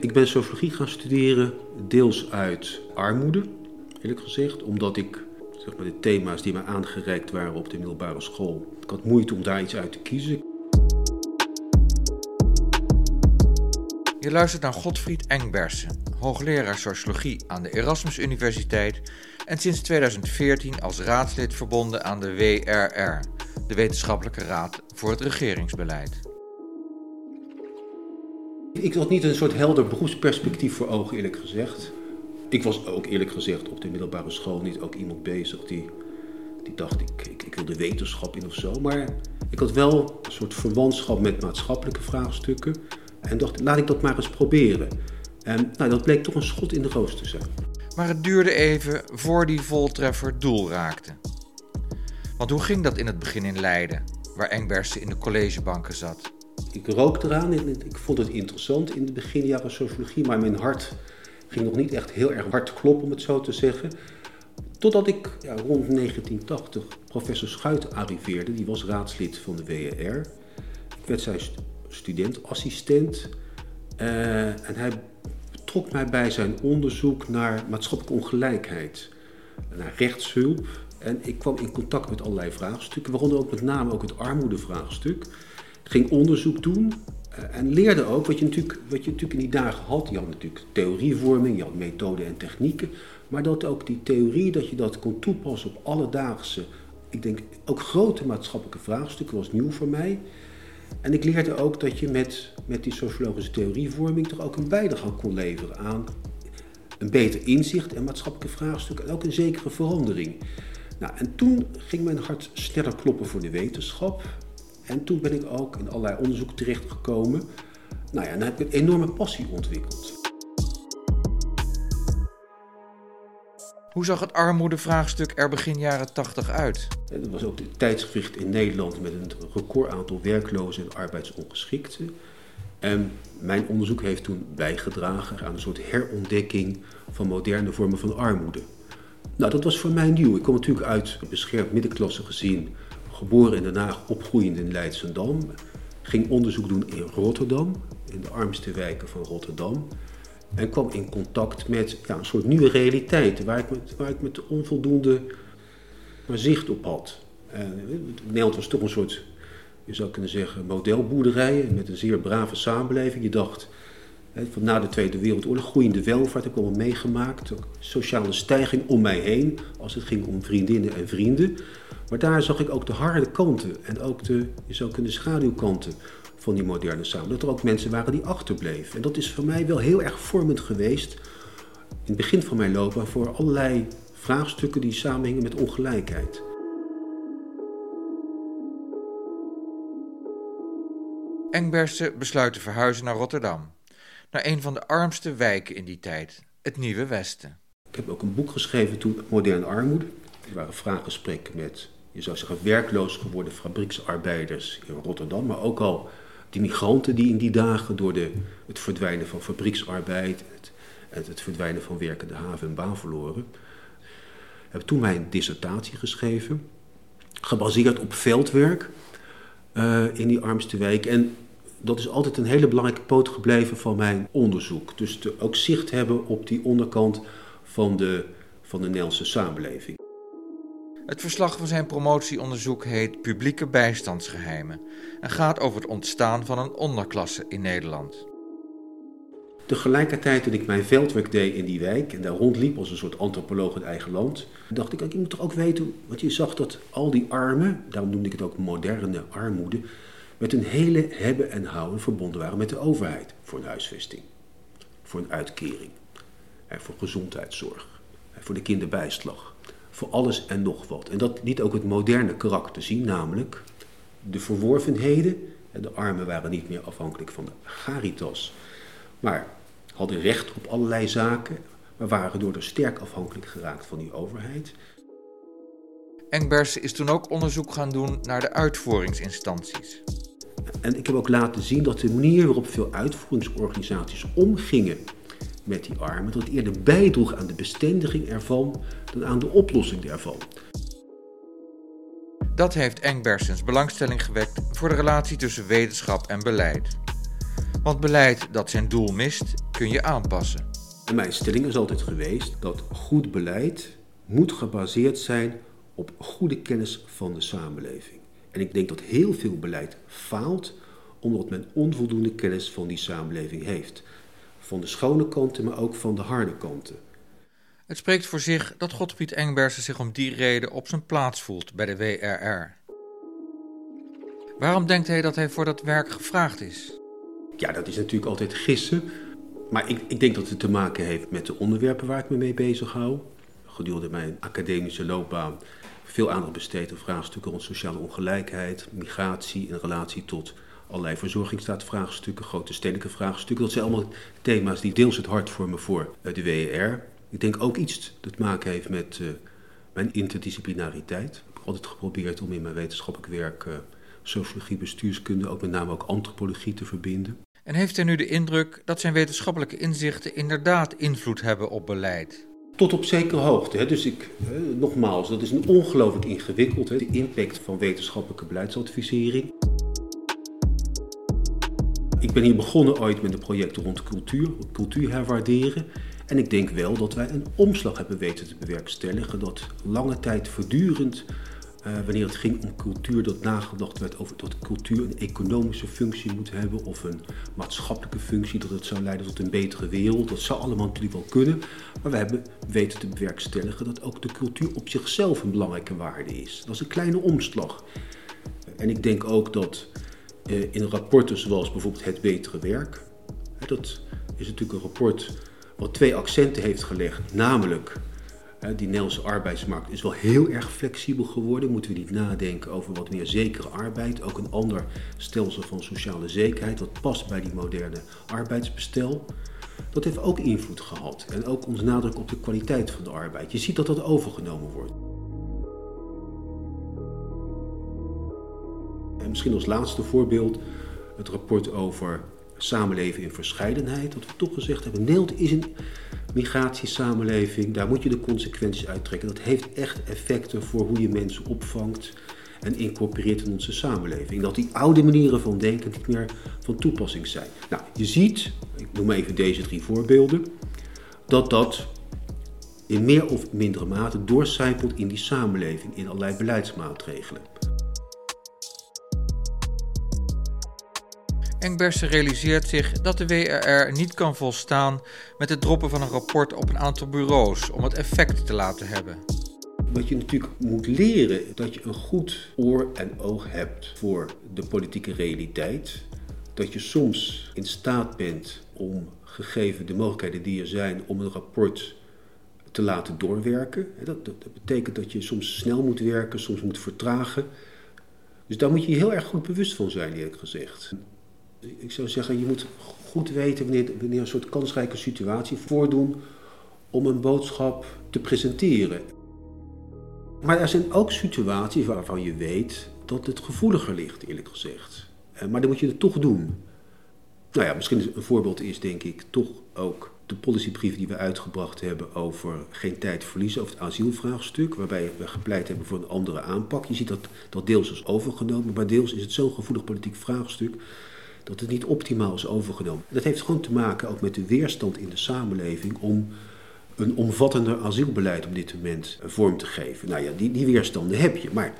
Ik ben sociologie gaan studeren, deels uit armoede, eerlijk gezegd, omdat ik zeg maar, de thema's die mij aangereikt waren op de middelbare school, ik had moeite om daar iets uit te kiezen. Je luistert naar Godfried Engbersen, hoogleraar sociologie aan de Erasmus Universiteit en sinds 2014 als raadslid verbonden aan de WRR, de Wetenschappelijke Raad voor het Regeringsbeleid. Ik had niet een soort helder beroepsperspectief voor ogen, eerlijk gezegd. Ik was ook eerlijk gezegd op de middelbare school niet ook iemand bezig die, die dacht, ik, ik, wil de wetenschap in of zo. Maar ik had wel een soort verwantschap met maatschappelijke vraagstukken. En dacht, laat ik dat maar eens proberen. En nou, dat bleek toch een schot in de roos te zijn. Maar het duurde even voor die voltreffer doel raakte. Want hoe ging dat in het begin in Leiden, waar Engbersen in de collegebanken zat? Ik rook eraan en ik vond het interessant in de beginjaren sociologie, maar mijn hart ging nog niet echt heel erg hard kloppen, om het zo te zeggen. Totdat ik ja, rond 1980 professor Schuit arriveerde, die was raadslid van de WER. Ik werd zijn studentassistent uh, en hij trok mij bij zijn onderzoek naar maatschappelijke ongelijkheid, naar rechtshulp. En ik kwam in contact met allerlei vraagstukken, waaronder ook met name ook het armoedevraagstuk. Ging onderzoek doen uh, en leerde ook wat je, natuurlijk, wat je natuurlijk in die dagen had. Je had natuurlijk theorievorming, je had methoden en technieken. Maar dat ook die theorie, dat je dat kon toepassen op alledaagse, ik denk ook grote maatschappelijke vraagstukken, was nieuw voor mij. En ik leerde ook dat je met, met die sociologische theorievorming toch ook een bijdrage kon leveren aan een beter inzicht en maatschappelijke vraagstukken en ook een zekere verandering. Nou, en toen ging mijn hart sneller kloppen voor de wetenschap. En toen ben ik ook in allerlei onderzoek terechtgekomen. Nou ja, dan heb ik een enorme passie ontwikkeld. Hoe zag het armoedevraagstuk er begin jaren 80 uit? Dat was ook de tijdsgericht in Nederland met een record aantal werklozen en arbeidsongeschikten. En mijn onderzoek heeft toen bijgedragen aan een soort herontdekking van moderne vormen van armoede. Nou, dat was voor mij nieuw. Ik kom natuurlijk uit een beschermd middenklasse gezien, geboren in Den Haag, opgroeiend in Leidschendam. Ging onderzoek doen in Rotterdam, in de armste wijken van Rotterdam. En kwam in contact met ja, een soort nieuwe realiteit, waar ik met, waar ik met onvoldoende zicht op had. Nederland was toch een soort, je zou kunnen zeggen, modelboerderij met een zeer brave samenleving. Je dacht, van na de Tweede Wereldoorlog, groeiende welvaart heb ik allemaal meegemaakt. Sociale stijging om mij heen, als het ging om vriendinnen en vrienden. Maar daar zag ik ook de harde kanten en ook de, je zou kunnen schaduwkanten van die moderne samenleving. Dat er ook mensen waren die achterbleven. En dat is voor mij wel heel erg vormend geweest in het begin van mijn loopbaan voor allerlei vraagstukken die samenhingen met ongelijkheid. Engbersen besluit te verhuizen naar Rotterdam, naar een van de armste wijken in die tijd, het Nieuwe Westen. Ik heb ook een boek geschreven toen, Moderne Armoede. Er waren vraaggesprekken met, je zou zeggen, werkloos geworden fabrieksarbeiders in Rotterdam, maar ook al die migranten die in die dagen door de, het verdwijnen van fabrieksarbeid, het, het, het verdwijnen van werkende haven en baan verloren, heb toen mijn dissertatie geschreven, gebaseerd op veldwerk uh, in die armste wijk. En dat is altijd een hele belangrijke poot gebleven van mijn onderzoek. Dus te, ook zicht hebben op die onderkant van de, van de Nederlandse samenleving. Het verslag van zijn promotieonderzoek heet Publieke bijstandsgeheimen en gaat over het ontstaan van een onderklasse in Nederland. Tegelijkertijd, toen ik mijn veldwerk deed in die wijk en daar rondliep als een soort antropoloog in eigen land, dacht ik, ik moet toch ook weten, want je zag dat al die armen, daarom noemde ik het ook moderne armoede, met een hele hebben en houden verbonden waren met de overheid. Voor een huisvesting, voor een uitkering, voor gezondheidszorg, voor de kinderbijslag, voor alles en nog wat. En dat liet ook het moderne karakter zien, namelijk de verworvenheden. De armen waren niet meer afhankelijk van de charitas, maar hadden recht op allerlei zaken, maar waren door sterk afhankelijk geraakt van die overheid. Engbers is toen ook onderzoek gaan doen naar de uitvoeringsinstanties. En ik heb ook laten zien dat de manier waarop veel uitvoeringsorganisaties omgingen met die armen, dat het eerder bijdroeg aan de bestendiging ervan dan aan de oplossing daarvan. Dat heeft Engbersens belangstelling gewekt voor de relatie tussen wetenschap en beleid. Want beleid dat zijn doel mist, kun je aanpassen. En mijn stelling is altijd geweest dat goed beleid moet gebaseerd zijn op goede kennis van de samenleving. En ik denk dat heel veel beleid faalt omdat men onvoldoende kennis van die samenleving heeft. Van de schone kanten, maar ook van de harde kanten. Het spreekt voor zich dat Godfried Engbersen zich om die reden op zijn plaats voelt bij de WRR. Waarom denkt hij dat hij voor dat werk gevraagd is? Ja, dat is natuurlijk altijd gissen. Maar ik, ik denk dat het te maken heeft met de onderwerpen waar ik me mee bezig hou. Gedurende mijn academische loopbaan veel aandacht besteed aan vraagstukken rond sociale ongelijkheid, migratie in relatie tot allerlei verzorgingsstaatvraagstukken, grote stedelijke vraagstukken. Dat zijn allemaal thema's die deels het hart vormen voor eh, de WER. Ik denk ook iets dat te maken heeft met uh, mijn interdisciplinariteit. Ik heb altijd geprobeerd om in mijn wetenschappelijk werk uh, sociologie, bestuurskunde, ook met name ook antropologie te verbinden. En heeft hij nu de indruk dat zijn wetenschappelijke inzichten inderdaad invloed hebben op beleid? Tot op zekere hoogte. Hè. Dus ik, nogmaals, dat is een ongelooflijk ingewikkeld, hè, de impact van wetenschappelijke beleidsadvisering. Ik ben hier begonnen ooit met een project rond cultuur, cultuur herwaarderen. En ik denk wel dat wij een omslag hebben weten te bewerkstelligen. Dat lange tijd voortdurend, uh, wanneer het ging om cultuur, dat nagedacht werd over dat cultuur een economische functie moet hebben of een maatschappelijke functie, dat het zou leiden tot een betere wereld. Dat zou allemaal natuurlijk wel kunnen. Maar we hebben weten te bewerkstelligen dat ook de cultuur op zichzelf een belangrijke waarde is. Dat is een kleine omslag. En ik denk ook dat in rapporten zoals bijvoorbeeld Het Betere Werk, dat is natuurlijk een rapport wat twee accenten heeft gelegd. Namelijk, die Nederlandse arbeidsmarkt is wel heel erg flexibel geworden. Moeten we niet nadenken over wat meer zekere arbeid. Ook een ander stelsel van sociale zekerheid. Dat past bij die moderne arbeidsbestel. Dat heeft ook invloed gehad. En ook onze nadruk op de kwaliteit van de arbeid. Je ziet dat dat overgenomen wordt. En misschien als laatste voorbeeld het rapport over samenleven in verscheidenheid. Dat we toch gezegd hebben, Nederland is een migratiesamenleving. Daar moet je de consequenties uittrekken. Dat heeft echt effecten voor hoe je mensen opvangt en incorporeert in onze samenleving. Dat die oude manieren van denken niet meer van toepassing zijn. Nou, je ziet, ik noem even deze drie voorbeelden, dat dat in meer of mindere mate doorcijpelt in die samenleving, in allerlei beleidsmaatregelen. Engbersen realiseert zich dat de WRR niet kan volstaan met het droppen van een rapport op een aantal bureaus om het effect te laten hebben. Wat je natuurlijk moet leren, dat je een goed oor en oog hebt voor de politieke realiteit. Dat je soms in staat bent om, gegeven de mogelijkheden die er zijn, om een rapport te laten doorwerken. Dat, dat, dat betekent dat je soms snel moet werken, soms moet vertragen. Dus daar moet je heel erg goed bewust van zijn, eerlijk gezegd ik zou zeggen, je moet goed weten wanneer, een soort kansrijke situatie voordoen om een boodschap te presenteren. Maar er zijn ook situaties waarvan je weet dat het gevoeliger ligt, eerlijk gezegd. Eh, maar dan moet je het toch doen. Nou ja, misschien een voorbeeld is denk ik toch ook de policybrief die we uitgebracht hebben over geen tijd verliezen, over het asielvraagstuk, waarbij we gepleit hebben voor een andere aanpak. Je ziet dat dat deels is overgenomen, maar deels is het zo'n gevoelig politiek vraagstuk dat het niet optimaal is overgenomen. Dat heeft gewoon te maken ook met de weerstand in de samenleving om een omvattender asielbeleid op dit moment vorm te geven. Nou ja, die, die weerstanden heb je. Maar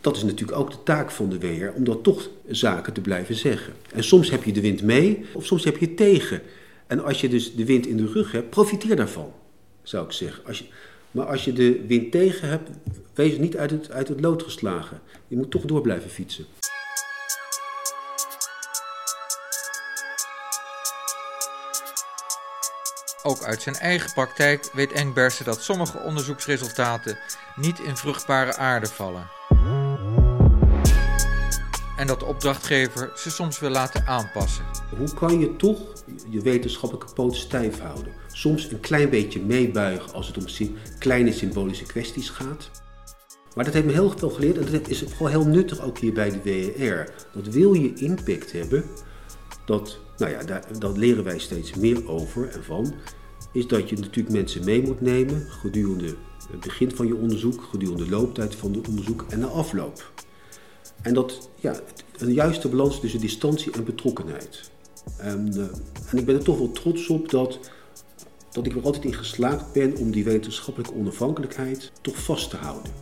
dat is natuurlijk ook de taak van de WR om dat toch zaken te blijven zeggen. En soms heb je de wind mee of soms heb je tegen. En als je dus de wind in de rug hebt, profiteer daarvan, zou ik zeggen. Als je, maar als je de wind tegen hebt, wees niet uit het, uit het lood geslagen. Je moet toch door blijven fietsen. Ook uit zijn eigen praktijk weet Engbersen dat sommige onderzoeksresultaten niet in vruchtbare aarde vallen. En dat de opdrachtgever ze soms wil laten aanpassen. Hoe kan je toch je wetenschappelijke poot stijf houden? Soms een klein beetje meebuigen als het om kleine symbolische kwesties gaat. Maar dat heeft me heel veel geleerd en dat is vooral heel nuttig ook hier bij de WER. Dat wil je impact hebben, dat, nou ja, daar, daar leren wij steeds meer over en van, is dat je natuurlijk mensen mee moet nemen gedurende het begin van je onderzoek, gedurende de looptijd van het onderzoek en de afloop. En dat, ja, een juiste balans tussen distantie en betrokkenheid. En, uh, en ik ben er toch wel trots op dat, dat ik er altijd in geslaagd ben om die wetenschappelijke onafhankelijkheid toch vast te houden.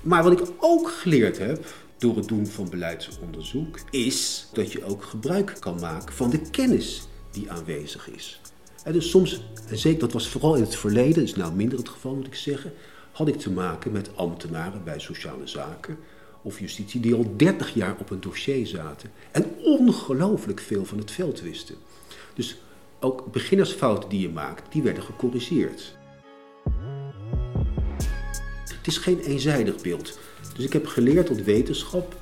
Maar wat ik ook geleerd heb door het doen van beleidsonderzoek, is dat je ook gebruik kan maken van de kennis die aanwezig is. Dus soms, en zeker dat was vooral in het verleden, is nou minder het geval moet ik zeggen, had ik te maken met ambtenaren bij sociale zaken of justitie die al 30 jaar op een dossier zaten en ongelooflijk veel van het veld wisten. Dus ook beginnersfouten die je maakt, die werden gecorrigeerd. Het is geen eenzijdig beeld. Dus ik heb geleerd dat wetenschap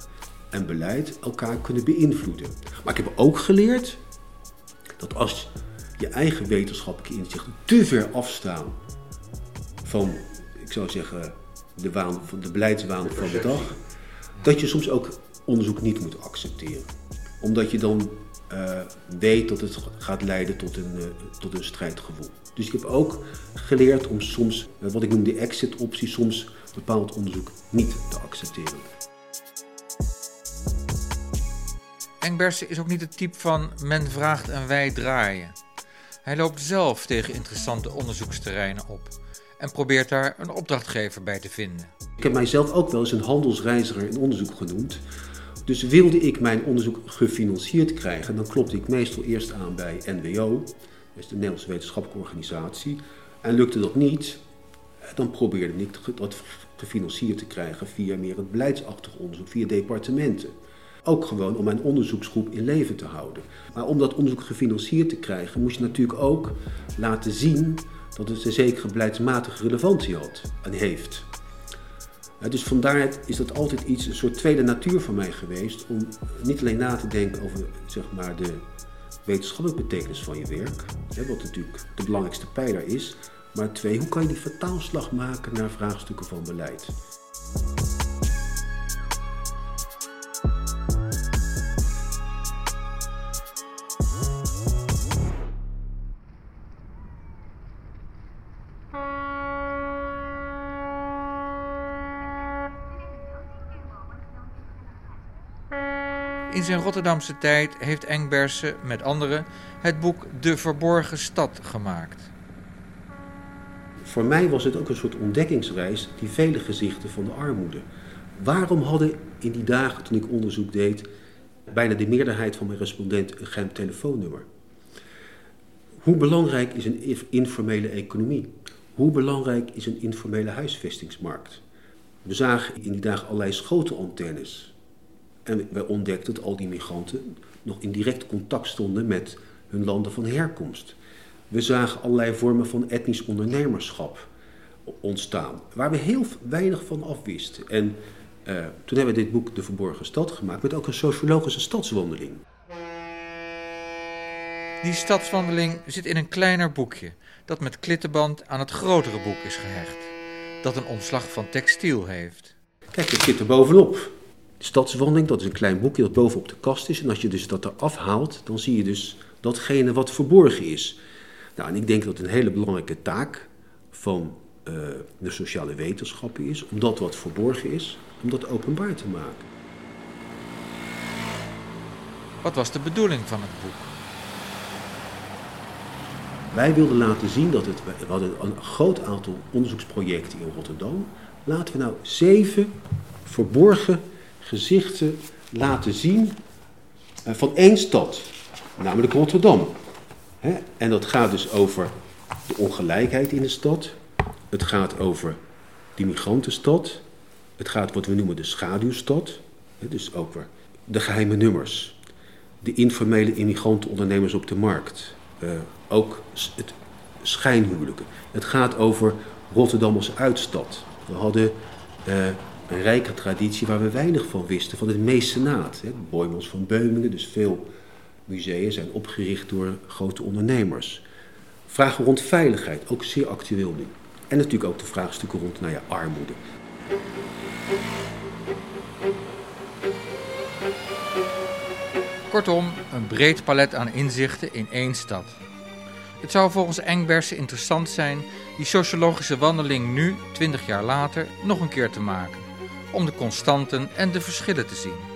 en beleid elkaar kunnen beïnvloeden. Maar ik heb ook geleerd dat als je eigen wetenschappelijke inzichten te ver afstaan van, ik zou zeggen, de, waan, de beleidswaan van de dag, dat je soms ook onderzoek niet moet accepteren. Omdat je dan uh, weet dat het gaat leiden tot een, uh, tot een strijdgevoel. Dus ik heb ook geleerd om soms, uh, wat ik noem de exit-optie, soms bepaald onderzoek niet te accepteren. Engbersen is ook niet het type van men vraagt en wij draaien. Hij loopt zelf tegen interessante onderzoeksterreinen op en probeert daar een opdrachtgever bij te vinden. Ik heb mijzelf ook wel eens een handelsreiziger in onderzoek genoemd. Dus wilde ik mijn onderzoek gefinancierd krijgen, dan klopte ik meestal eerst aan bij NWO, is de Nederlandse Wetenschappelijke Organisatie. En lukte dat niet, dan probeerde ik dat gefinancierd te krijgen via meer het beleidsachtig onderzoek, via departementen. Ook gewoon om mijn onderzoeksgroep in leven te houden. Maar om dat onderzoek gefinancierd te krijgen, moest je natuurlijk ook laten zien dat het een zekere beleidsmatige relevantie had en heeft. Dus vandaar is dat altijd iets, een soort tweede natuur van mij geweest, om niet alleen na te denken over zeg maar, de wetenschappelijke betekenis van je werk, wat natuurlijk de belangrijkste pijler is, maar twee, hoe kan je die vertaalslag maken naar vraagstukken van beleid? In zijn Rotterdamse tijd heeft Engbersen met anderen het boek De Verborgen Stad gemaakt. Voor mij was het ook een soort ontdekkingsreis, die vele gezichten van de armoede. Waarom hadden in die dagen toen ik onderzoek deed, bijna de meerderheid van mijn respondenten een geheim telefoonnummer? Hoe belangrijk is een informele economie? Hoe belangrijk is een informele huisvestingsmarkt? We zagen in die dagen allerlei schotelantennes en wij ontdekten dat al die migranten nog in direct contact stonden met hun landen van herkomst. We zagen allerlei vormen van etnisch ondernemerschap ontstaan, waar we heel weinig van afwisten. En uh, toen hebben we dit boek De Verborgen Stad gemaakt, met ook een sociologische stadswandeling. Die stadswandeling zit in een kleiner boekje, dat met klittenband aan het grotere boek is gehecht, dat een omslag van textiel heeft. Kijk, dat zit er bovenop. Stadswandeling, dat is een klein boekje dat bovenop de kast is. En als je dus dat eraf haalt, dan zie je dus datgene wat verborgen is. Nou, en ik denk dat een hele belangrijke taak van uh, de sociale wetenschappen is, om dat wat verborgen is, om dat openbaar te maken. Wat was de bedoeling van het boek? Wij wilden laten zien dat het. We hadden een groot aantal onderzoeksprojecten in Rotterdam. Laten we nou zeven verborgen gezichten laten zien eh, van één stad, namelijk Rotterdam. En dat gaat dus over de ongelijkheid in de stad. Het gaat over die migrantenstad. Het gaat wat we noemen de schaduwstad. Dus over de geheime nummers. De informele immigrantenondernemers op de markt. Uh, ook het schijnhuwelijken. Het gaat over Rotterdam als uitstad. We hadden uh, een rijke traditie waar we weinig van wisten, van het mecenaat. Hè. Boymans van Beumingen, dus veel musea zijn opgericht door grote ondernemers. Vragen rond veiligheid, ook zeer actueel nu. En natuurlijk ook de vraagstukken rond nou ja, armoede. Kortom, een breed palet aan inzichten in één stad. Het zou volgens Engbersen interessant zijn die sociologische wandeling nu, 20 jaar later, nog een keer te maken om de constanten en de verschillen te zien.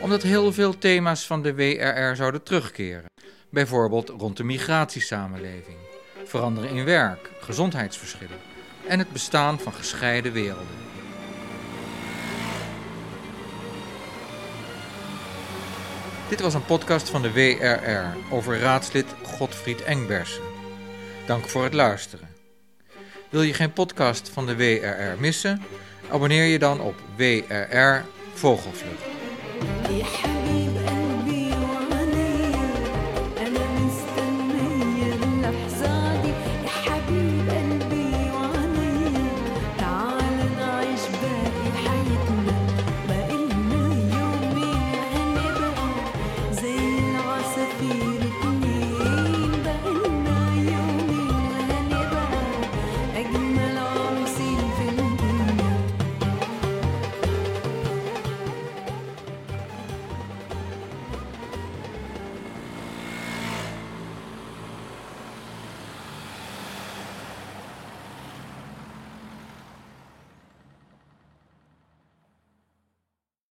omdat heel veel thema's van de WRR zouden terugkeren. Bijvoorbeeld rond de migratiesamenleving, veranderen in werk, gezondheidsverschillen en het bestaan van gescheiden werelden. Dit was een podcast van de WRR over raadslid Godfried Engbersen. Dank voor het luisteren. Wil je geen podcast van de WRR missen? Abonneer je dan op WRR Vogelvlucht.